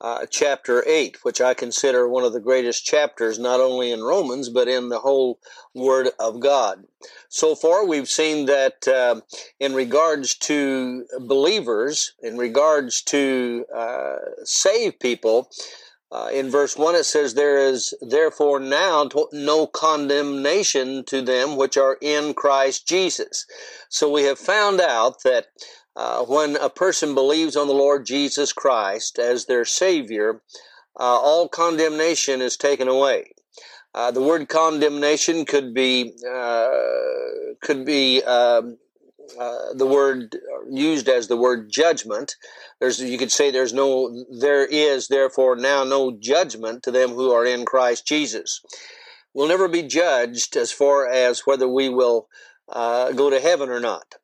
uh, chapter 8, which I consider one of the greatest chapters, not only in Romans, but in the whole Word of God. So far, we've seen that uh, in regards to believers, in regards to uh, saved people, uh, in verse 1 it says, There is therefore now no condemnation to them which are in Christ Jesus. So we have found out that uh, when a person believes on the Lord Jesus Christ as their Savior, uh, all condemnation is taken away. Uh, the word condemnation could be uh, could be um, uh, the word used as the word judgment. There's you could say there's no there is therefore now no judgment to them who are in Christ Jesus. We'll never be judged as far as whether we will uh, go to heaven or not.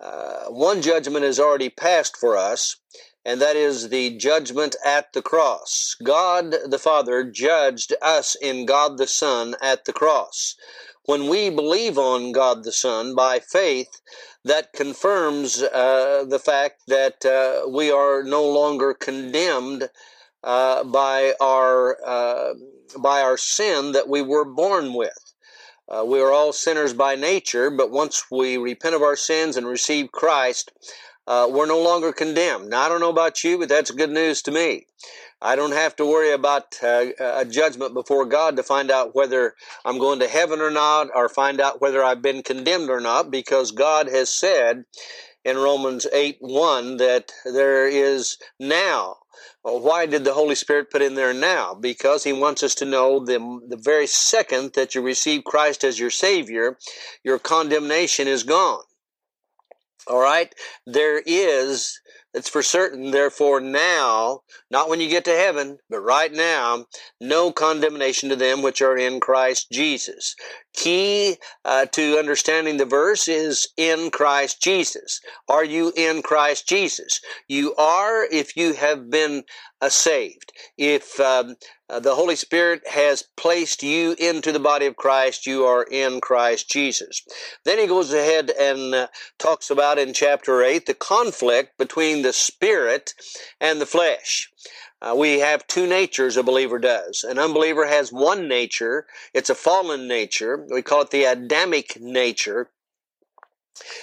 Uh, one judgment is already passed for us, and that is the judgment at the cross. God the Father judged us in God the Son at the cross. When we believe on God the Son by faith, that confirms uh, the fact that uh, we are no longer condemned uh, by our uh, by our sin that we were born with. Uh, we are all sinners by nature, but once we repent of our sins and receive Christ, uh, we're no longer condemned. Now, I don't know about you, but that's good news to me. I don't have to worry about uh, a judgment before God to find out whether I'm going to heaven or not, or find out whether I've been condemned or not, because God has said in Romans 8 1 that there is now well, why did the Holy Spirit put in there now? Because He wants us to know the, the very second that you receive Christ as your Savior, your condemnation is gone. All right? There is it's for certain, therefore, now, not when you get to heaven, but right now, no condemnation to them which are in Christ Jesus. Key uh, to understanding the verse is in Christ Jesus. Are you in Christ Jesus? You are if you have been uh, saved. If um, uh, the Holy Spirit has placed you into the body of Christ, you are in Christ Jesus. Then he goes ahead and uh, talks about in chapter 8 the conflict between the Spirit and the flesh. Uh, we have two natures a believer does. An unbeliever has one nature. It's a fallen nature. We call it the Adamic nature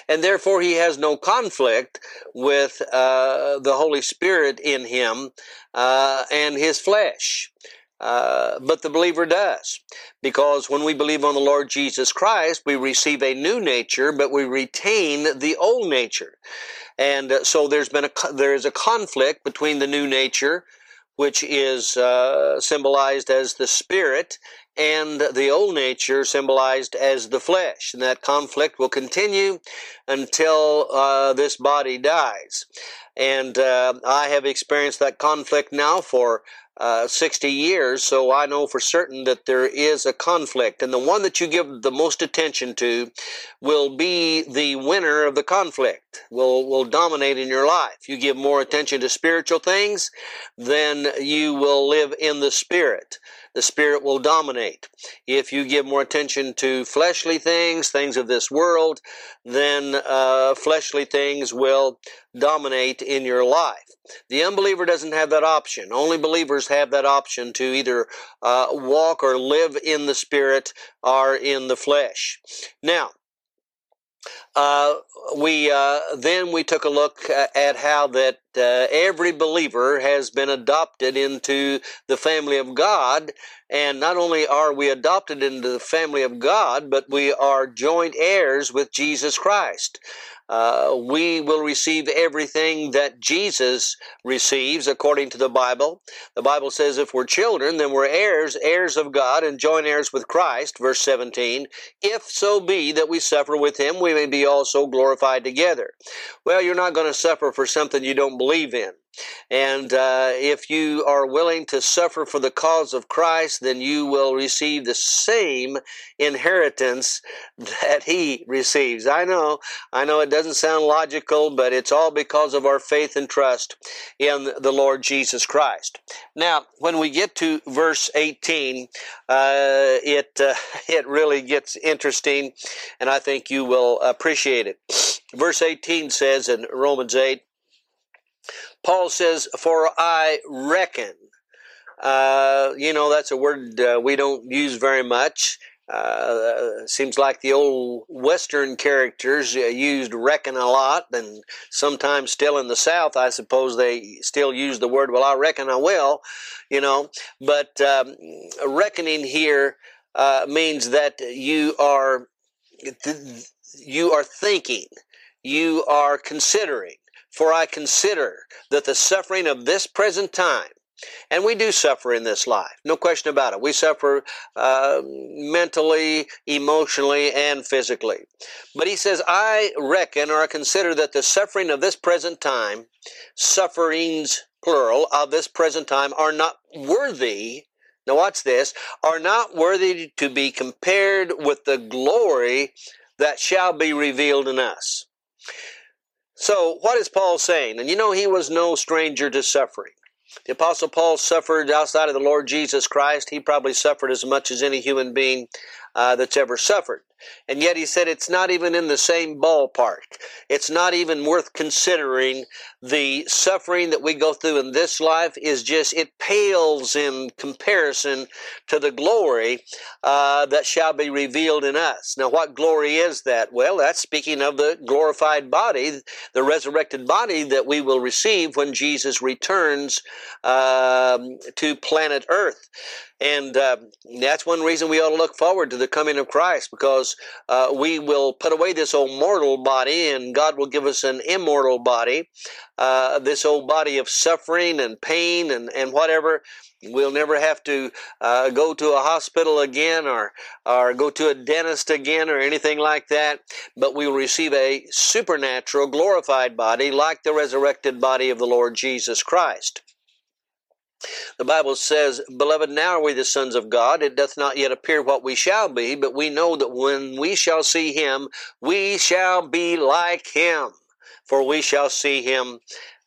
and therefore he has no conflict with uh, the Holy Spirit in him uh, and his flesh. Uh, but the believer does. Because when we believe on the Lord Jesus Christ, we receive a new nature, but we retain the old nature. And uh, so there's been a, there is a conflict between the new nature, which is uh, symbolized as the spirit, and the old nature symbolized as the flesh. And that conflict will continue until uh, this body dies. And uh, I have experienced that conflict now for uh, 60 years, so I know for certain that there is a conflict. And the one that you give the most attention to will be the winner of the conflict, will, will dominate in your life. You give more attention to spiritual things, then you will live in the spirit the spirit will dominate. If you give more attention to fleshly things, things of this world, then uh, fleshly things will dominate in your life. The unbeliever doesn't have that option. Only believers have that option to either uh, walk or live in the spirit or in the flesh. Now, uh, we uh, then we took a look at how that uh, every believer has been adopted into the family of God, and not only are we adopted into the family of God, but we are joint heirs with Jesus Christ uh, we will receive everything that Jesus receives according to the Bible. The Bible says if we're children, then we're heirs, heirs of God, and joint heirs with Christ, verse 17. If so be that we suffer with him, we may be also glorified together. Well, you're not going to suffer for something you don't believe in. And uh, if you are willing to suffer for the cause of Christ, then you will receive the same inheritance that he receives. I know, I know it doesn't sound logical, but it's all because of our faith and trust in the Lord Jesus Christ. Now, when we get to verse 18, uh, it, uh, it really gets interesting, and I think you will appreciate it. Verse 18 says in Romans 8, Paul says, For I reckon. Uh, you know, that's a word uh, we don't use very much. Uh, seems like the old Western characters uh, used reckon a lot, and sometimes still in the South, I suppose they still use the word, well, I reckon I will, you know. But um, reckoning here uh, means that you are you are thinking, you are considering. For I consider that the suffering of this present time, and we do suffer in this life, no question about it. We suffer uh, mentally, emotionally, and physically. But he says, I reckon or I consider that the suffering of this present time, sufferings, plural, of this present time, are not worthy now, watch this, are not worthy to be compared with the glory that shall be revealed in us. So, what is Paul saying? And you know, he was no stranger to suffering. The Apostle Paul suffered outside of the Lord Jesus Christ. He probably suffered as much as any human being uh, that's ever suffered. And yet he said it's not even in the same ballpark. It's not even worth considering. The suffering that we go through in this life is just, it pales in comparison to the glory uh, that shall be revealed in us. Now, what glory is that? Well, that's speaking of the glorified body, the resurrected body that we will receive when Jesus returns um, to planet Earth. And uh, that's one reason we ought to look forward to the coming of Christ because uh, we will put away this old mortal body and God will give us an immortal body. Uh, this old body of suffering and pain and, and whatever. We'll never have to uh, go to a hospital again or, or go to a dentist again or anything like that, but we will receive a supernatural, glorified body like the resurrected body of the Lord Jesus Christ. The Bible says, Beloved, now are we the sons of God. It doth not yet appear what we shall be, but we know that when we shall see him, we shall be like him, for we shall see him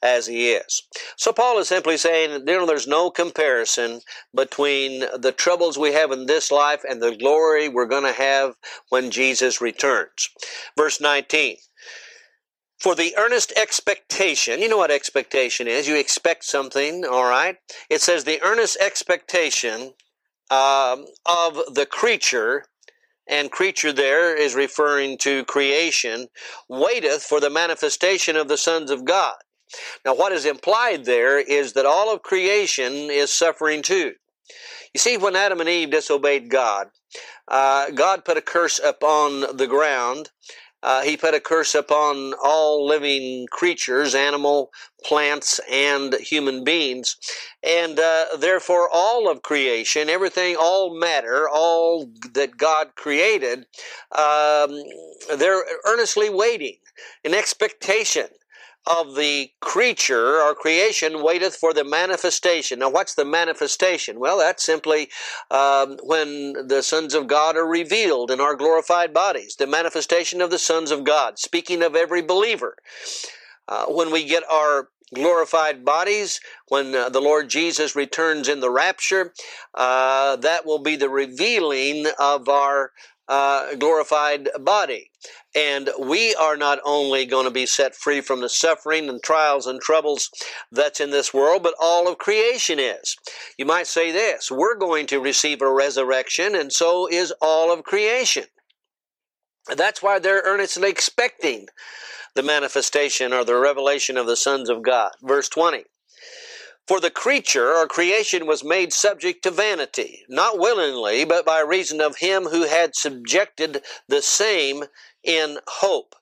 as he is. So Paul is simply saying, you know, there's no comparison between the troubles we have in this life and the glory we're going to have when Jesus returns. Verse 19 for the earnest expectation. You know what expectation is. You expect something, all right? It says the earnest expectation um, of the creature, and creature there is referring to creation, waiteth for the manifestation of the sons of God. Now, what is implied there is that all of creation is suffering too. You see, when Adam and Eve disobeyed God, uh, God put a curse upon the ground uh, he put a curse upon all living creatures, animal, plants, and human beings. And uh, therefore, all of creation, everything, all matter, all that God created, um, they're earnestly waiting in expectation of the creature or creation waiteth for the manifestation. Now, what's the manifestation? Well, that's simply um, when the sons of God are revealed in our glorified bodies, the manifestation of the sons of God, speaking of every believer. Uh, when we get our glorified bodies, when uh, the Lord Jesus returns in the rapture, uh, that will be the revealing of our uh, glorified body. And we are not only going to be set free from the suffering and trials and troubles that's in this world, but all of creation is. You might say this we're going to receive a resurrection, and so is all of creation. That's why they're earnestly expecting the manifestation or the revelation of the sons of God. Verse 20. For the creature or creation was made subject to vanity, not willingly, but by reason of him who had subjected the same in hope.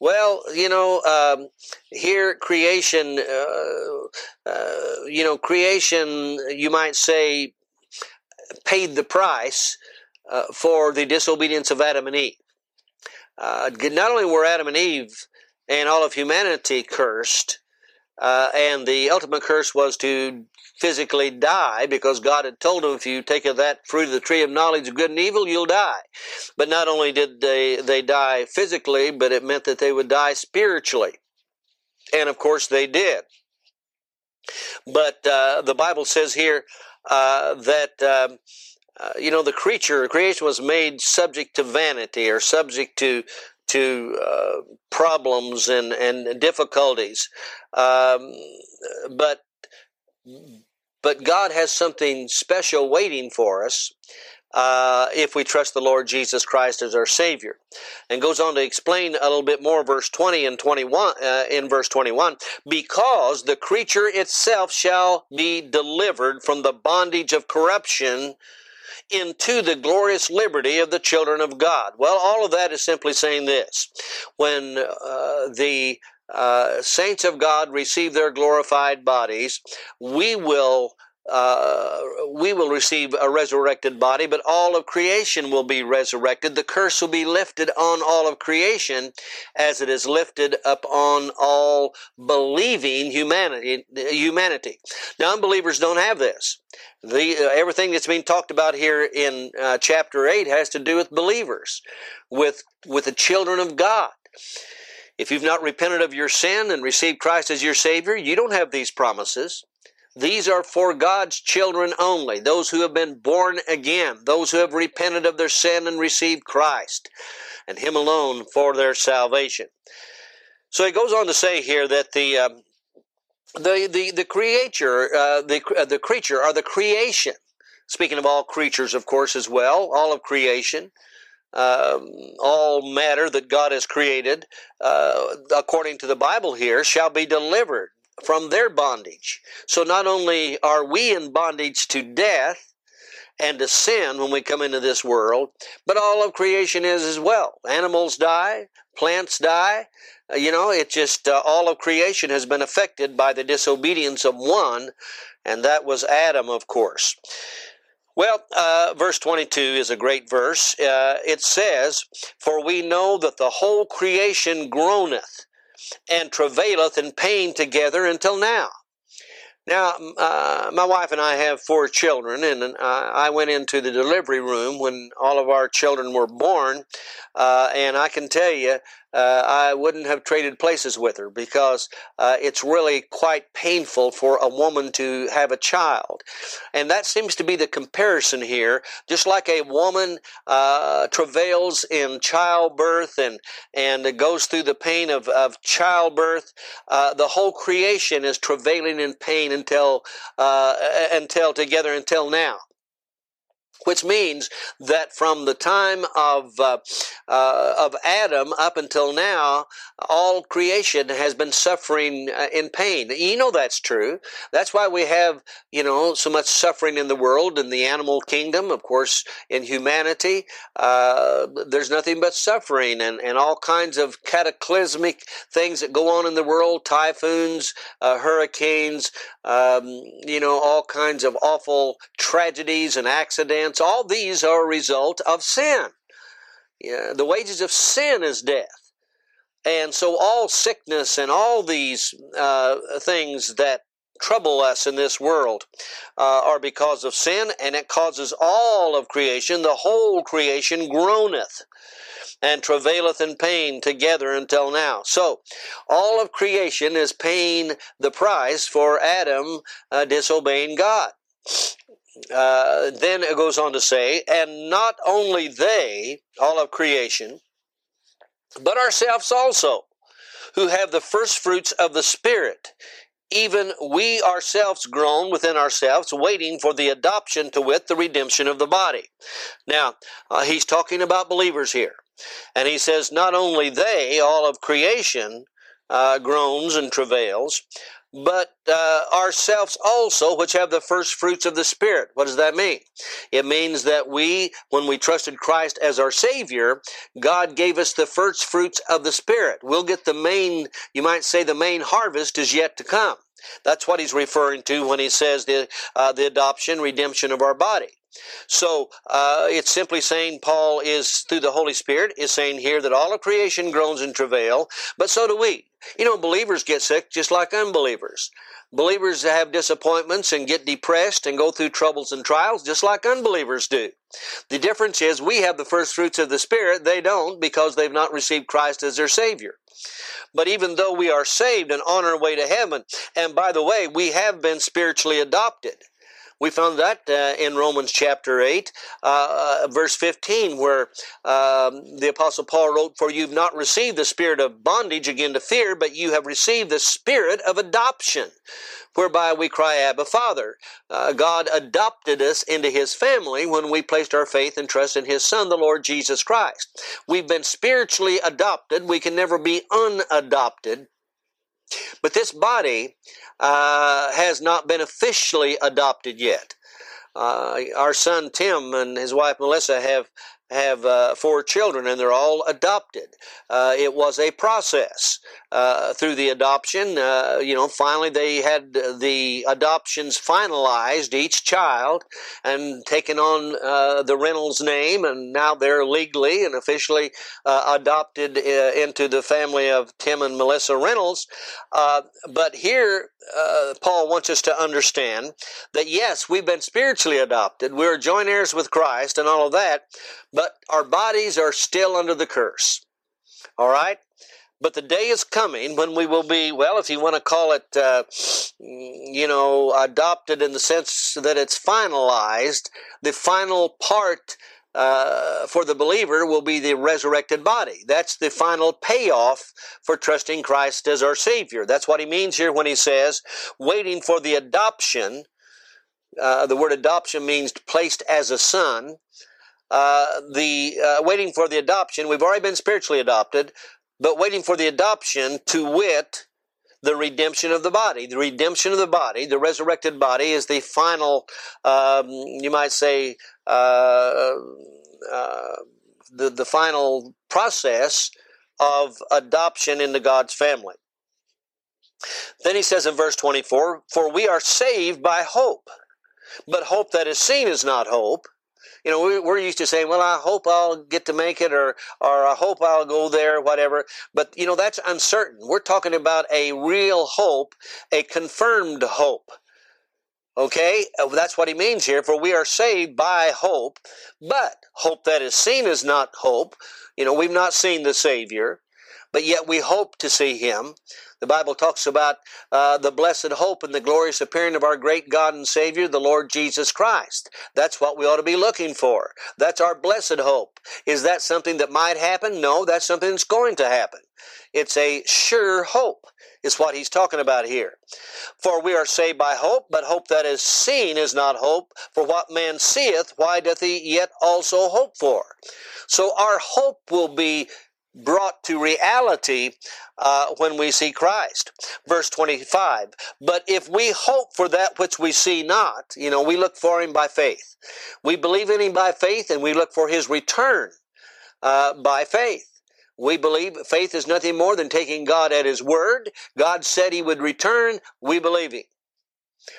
Well, you know, um, here creation, uh, uh, you know, creation, you might say, paid the price uh, for the disobedience of Adam and Eve. Uh, not only were Adam and Eve and all of humanity cursed, uh, and the ultimate curse was to physically die because God had told them, if you take of that fruit of the tree of knowledge of good and evil, you'll die. But not only did they, they die physically, but it meant that they would die spiritually. And of course they did. But uh, the Bible says here uh, that, um, uh, you know, the creature, creation was made subject to vanity or subject to to uh, problems and, and difficulties. Um, but but God has something special waiting for us uh, if we trust the Lord Jesus Christ as our Savior. And goes on to explain a little bit more, verse 20 and 21, uh, in verse 21, because the creature itself shall be delivered from the bondage of corruption into the glorious liberty of the children of God. Well, all of that is simply saying this. When uh, the uh, saints of God receive their glorified bodies, we will uh, we will receive a resurrected body, but all of creation will be resurrected. The curse will be lifted on all of creation as it is lifted upon all believing humanity. humanity. Now, unbelievers don't have this. The, uh, everything that's being talked about here in uh, chapter 8 has to do with believers, with, with the children of God. If you've not repented of your sin and received Christ as your Savior, you don't have these promises. These are for God's children only, those who have been born again, those who have repented of their sin and received Christ, and Him alone for their salvation. So he goes on to say here that the um, the the the creature uh, the uh, the creature or the creation. Speaking of all creatures, of course, as well, all of creation. Um, all matter that God has created, uh, according to the Bible here, shall be delivered from their bondage. So not only are we in bondage to death and to sin when we come into this world, but all of creation is as well. Animals die, plants die. Uh, you know, it just, uh, all of creation has been affected by the disobedience of one, and that was Adam, of course. Well, uh, verse 22 is a great verse. Uh, it says, For we know that the whole creation groaneth and travaileth in pain together until now. Now, uh, my wife and I have four children, and uh, I went into the delivery room when all of our children were born, uh, and I can tell you, uh, I wouldn't have traded places with her because uh, it's really quite painful for a woman to have a child. And that seems to be the comparison here. Just like a woman uh, travails in childbirth and, and goes through the pain of, of childbirth, uh, the whole creation is travailing in pain until, uh, until together until now which means that from the time of uh, uh, of Adam up until now, all creation has been suffering uh, in pain. You know that's true. That's why we have you know so much suffering in the world in the animal kingdom. Of course, in humanity, uh, there's nothing but suffering and, and all kinds of cataclysmic things that go on in the world: typhoons, uh, hurricanes, um, you know, all kinds of awful tragedies and accidents all these are a result of sin. Yeah, the wages of sin is death. And so all sickness and all these uh, things that trouble us in this world uh, are because of sin, and it causes all of creation, the whole creation groaneth and travaileth in pain together until now. So, all of creation is paying the price for Adam uh, disobeying God. Uh, then it goes on to say, and not only they, all of creation, but ourselves also, who have the first fruits of the Spirit, even we ourselves groan within ourselves, waiting for the adoption to wit the redemption of the body. Now, uh, he's talking about believers here. And he says, not only they, all of creation, uh, groans and travails, but uh, ourselves also, which have the first fruits of the Spirit. What does that mean? It means that we, when we trusted Christ as our Savior, God gave us the first fruits of the Spirit. We'll get the main, you might say, the main harvest is yet to come. That's what he's referring to when he says the, uh, the adoption, redemption of our body. So uh, it's simply saying Paul is through the Holy Spirit is saying here that all of creation groans in travail, but so do we. You know, believers get sick just like unbelievers. Believers have disappointments and get depressed and go through troubles and trials just like unbelievers do. The difference is we have the first fruits of the Spirit, they don't because they've not received Christ as their Savior. But even though we are saved and on our way to heaven, and by the way, we have been spiritually adopted. We found that uh, in Romans chapter 8, uh, uh, verse 15, where um, the Apostle Paul wrote, For you've not received the spirit of bondage again to fear, but you have received the spirit of adoption, whereby we cry, Abba, Father. Uh, God adopted us into His family when we placed our faith and trust in His Son, the Lord Jesus Christ. We've been spiritually adopted. We can never be unadopted. But this body uh, has not been officially adopted yet. Uh, our son Tim and his wife Melissa have have uh, four children and they're all adopted. Uh, it was a process uh, through the adoption. Uh, you know, finally they had the adoptions finalized, each child, and taken on uh, the Reynolds name, and now they're legally and officially uh, adopted into the family of Tim and Melissa Reynolds. but here, Paul wants us to understand that yes, we've been spiritually adopted. We're joint heirs with Christ and all of that but our bodies are still under the curse. All right? But the day is coming when we will be, well, if you want to call it, uh, you know, adopted in the sense that it's finalized, the final part uh, for the believer will be the resurrected body. That's the final payoff for trusting Christ as our Savior. That's what he means here when he says, waiting for the adoption. Uh, the word adoption means placed as a son uh, the uh, waiting for the adoption. We've already been spiritually adopted, but waiting for the adoption to wit the redemption of the body. The redemption of the body, the resurrected body, is the final. Um, you might say uh, uh the the final process of adoption into God's family. Then he says in verse 24, For we are saved by hope. But hope that is seen is not hope you know, we, are used to saying, well, I hope I'll get to make it or, or I hope I'll go there, whatever. But, you know, that's uncertain. We're talking about a real hope, a confirmed hope. Okay, uh, that's what he means here. For we are saved by hope, but hope that is seen is not hope. You know, we've not seen the Savior, but yet we hope to see him. The Bible talks about uh, the blessed hope and the glorious appearing of our great God and Savior, the Lord Jesus Christ. That's what we ought to be looking for. That's our blessed hope. Is that something that might happen? No, that's something that's going to happen. It's a sure hope, is what he's talking about here. For we are saved by hope, but hope that is seen is not hope. For what man seeth, why doth he yet also hope for? So our hope will be brought to reality uh, when we see Christ. Verse 25, but if we hope for that which we see not, you know, we look for him by faith. We believe in him by faith and we look for his return uh, by faith. We believe faith is nothing more than taking God at his word. God said he would return. We believe him.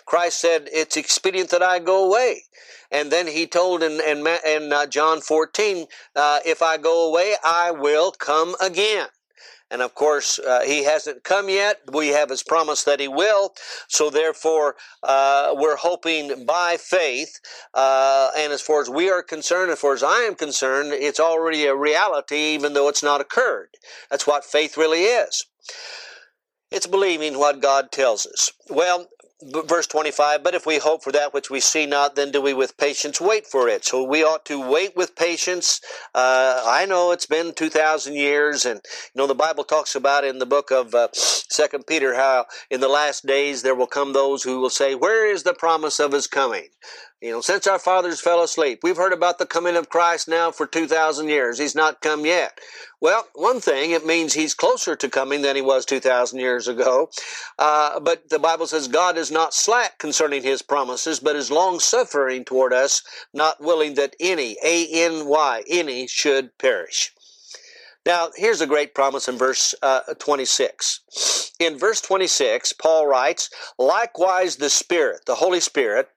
Christ said, It's expedient that I go away. And then he told in, in, in uh, John 14, uh, If I go away, I will come again. And of course, uh, he hasn't come yet. We have his promise that he will. So therefore, uh, we're hoping by faith. Uh, and as far as we are concerned, as far as I am concerned, it's already a reality, even though it's not occurred. That's what faith really is. It's believing what God tells us. Well, verse 25 but if we hope for that which we see not then do we with patience wait for it. So we ought to wait with patience. Uh, i know it's been 2000 years and you know the bible talks about in the book of uh, second peter how in the last days there will come those who will say where is the promise of his coming you know, since our fathers fell asleep, we've heard about the coming of Christ now for 2,000 years. He's not come yet. Well, one thing, it means he's closer to coming than he was 2,000 years ago. Uh, but the Bible says God is not slack concerning his promises, but is long suffering toward us, not willing that any, A-N-Y, any, should perish. Now, here's a great promise in verse uh, 26. In verse 26, Paul writes, Likewise the Spirit, the Holy Spirit,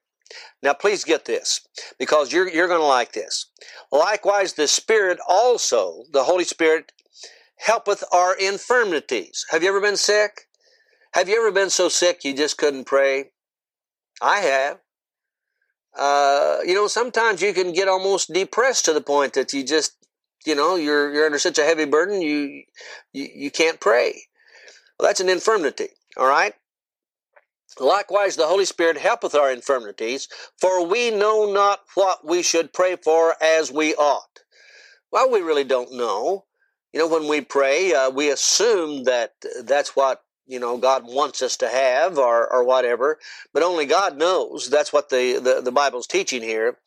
Now, please get this because you're, you're going to like this. Likewise, the Spirit also, the Holy Spirit, helpeth our infirmities. Have you ever been sick? Have you ever been so sick you just couldn't pray? I have. Uh, you know, sometimes you can get almost depressed to the point that you just, you know, you're you're under such a heavy burden you you, you can't pray. Well, that's an infirmity. All right. Likewise, the Holy Spirit helpeth our infirmities, for we know not what we should pray for as we ought. Well, we really don't know. You know, when we pray, uh, we assume that that's what you know God wants us to have, or or whatever. But only God knows. That's what the the, the Bible's teaching here.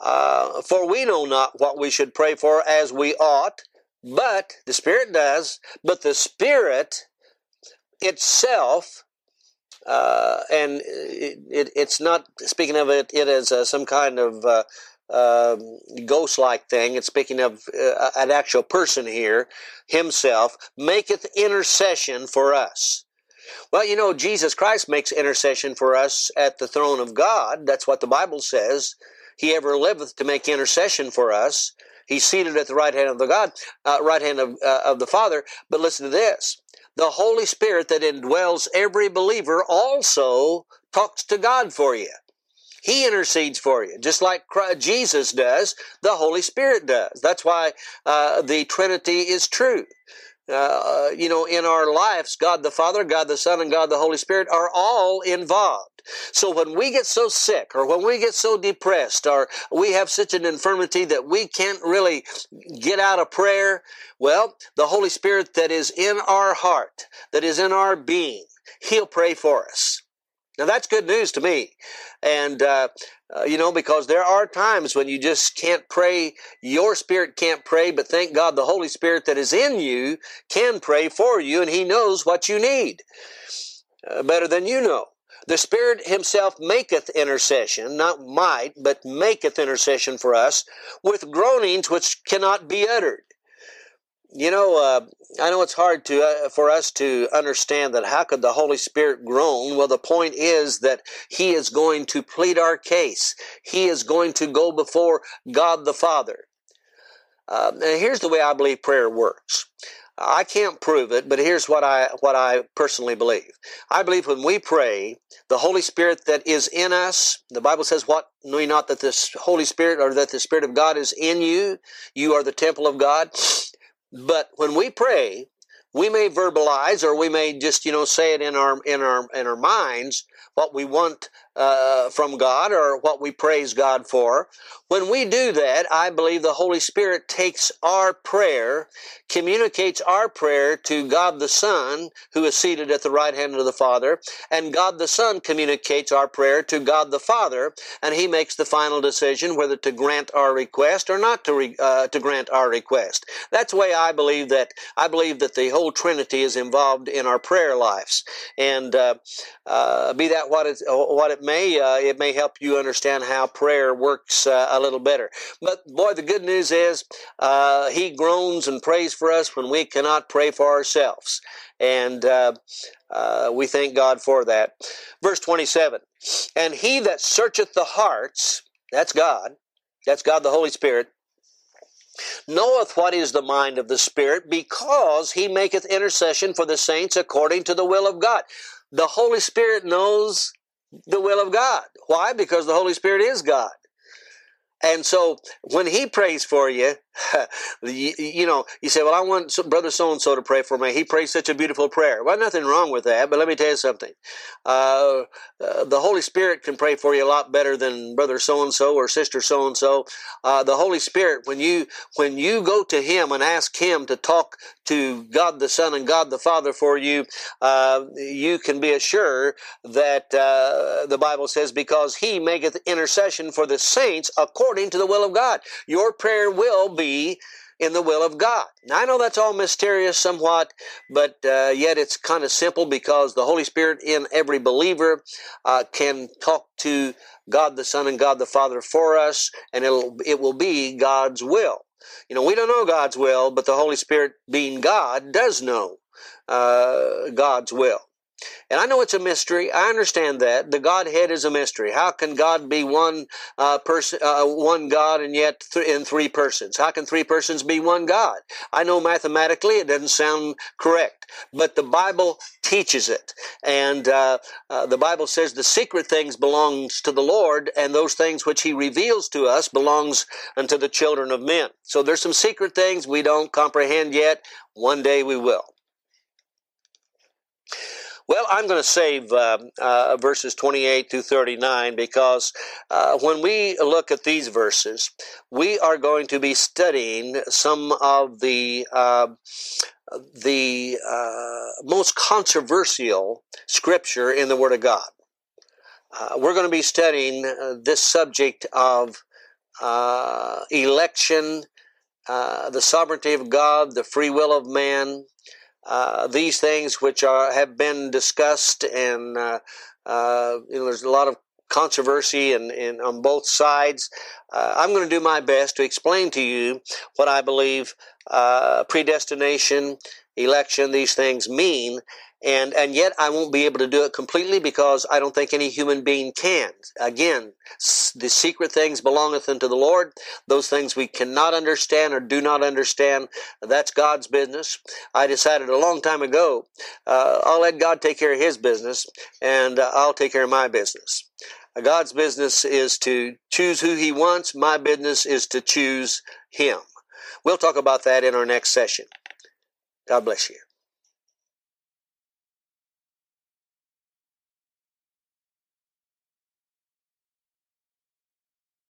Uh, for we know not what we should pray for as we ought, but the Spirit does. But the Spirit itself uh, and it, it, it's not speaking of it, it as uh, some kind of uh, um, ghost-like thing. It's speaking of uh, an actual person here, himself maketh intercession for us. Well, you know, Jesus Christ makes intercession for us at the throne of God. That's what the Bible says. He ever liveth to make intercession for us. He's seated at the right hand of the God, uh, right hand of, uh, of the Father. But listen to this the Holy Spirit that indwells every believer also talks to God for you. He intercedes for you, just like Jesus does, the Holy Spirit does. That's why uh, the Trinity is true. Uh, you know, in our lives, God the Father, God the Son, and God the Holy Spirit are all involved. So when we get so sick, or when we get so depressed, or we have such an infirmity that we can't really get out of prayer, well, the Holy Spirit that is in our heart, that is in our being, He'll pray for us. Now that's good news to me. And, uh, uh, you know, because there are times when you just can't pray, your spirit can't pray, but thank God the Holy Spirit that is in you can pray for you and He knows what you need uh, better than you know. The Spirit Himself maketh intercession, not might, but maketh intercession for us with groanings which cannot be uttered. You know, uh, I know it's hard to uh, for us to understand that. How could the Holy Spirit groan? Well, the point is that He is going to plead our case. He is going to go before God the Father. Uh, and here's the way I believe prayer works. I can't prove it, but here's what I what I personally believe. I believe when we pray, the Holy Spirit that is in us, the Bible says, "What know ye not that this Holy Spirit or that the Spirit of God is in you? You are the temple of God." But when we pray, we may verbalize or we may just you know say it in our in our in our minds what we want uh, from God or what we praise God for. When we do that, I believe the Holy Spirit takes our prayer, communicates our prayer to God the Son, who is seated at the right hand of the Father, and God the Son communicates our prayer to God the Father, and He makes the final decision whether to grant our request or not to re, uh, to grant our request. That's way I believe that I believe that the whole Trinity is involved in our prayer lives, and uh, uh be that what it what it may, uh, it may help you understand how prayer works uh, a little better. But boy, the good news is uh, He groans and prays for us when we cannot pray for ourselves. And uh, uh, we thank God for that. Verse 27 And He that searcheth the hearts, that's God, that's God the Holy Spirit, knoweth what is the mind of the Spirit, because he maketh intercession for the saints according to the will of God. The Holy Spirit knows the will of God. Why? Because the Holy Spirit is God. And so when he prays for you, you, you, know, you say, well, I want brother so-and-so to pray for me. He prays such a beautiful prayer. Well, nothing wrong with that, but let me tell you something. Uh, uh, the Holy Spirit can pray for you a lot better than brother so-and-so or sister so-and-so. Uh, the Holy Spirit, when you, when you go to him and ask him to talk to God the Son and God the Father for you, uh, you can be assured that uh, the Bible says, because he maketh intercession for the saints according to the will of God. Your prayer will be in the will of God. Now, I know that's all mysterious somewhat, but uh, yet it's kind of simple because the Holy Spirit in every believer uh, can talk to God the Son and God the Father for us, and it'll, it will be God's will. You know, we don't know God's will, but the Holy Spirit, being God, does know uh, God's will. And I know it's a mystery. I understand that the Godhead is a mystery. How can God be one uh, person, uh, one God, and yet th- in three persons? How can three persons be one God? I know mathematically it doesn't sound correct, but the Bible teaches it, and uh, uh the Bible says the secret things belongs to the Lord, and those things which He reveals to us belongs unto the children of men. So there's some secret things we don't comprehend yet. One day we will. Well, I'm going to save uh, uh, verses 28 through 39 because uh, when we look at these verses, we are going to be studying some of the uh, the uh, most controversial scripture in the Word of God. Uh, we're going to be studying this subject of election, the sovereignty of God, the free will of man, uh, these things which are have been discussed and uh, uh, you know there's a lot of controversy and, and on both sides. Uh, I'm going to do my best to explain to you what I believe uh, predestination, election, these things mean, and and yet I won't be able to do it completely because I don't think any human being can. Again, the secret things belongeth unto the Lord. Those things we cannot understand or do not understand, that's God's business. I decided a long time ago, uh, I'll let God take care of His business, and uh, I'll take care of my business. God's business is to choose who He wants. My business is to choose Him. We'll talk about that in our next session. God bless you.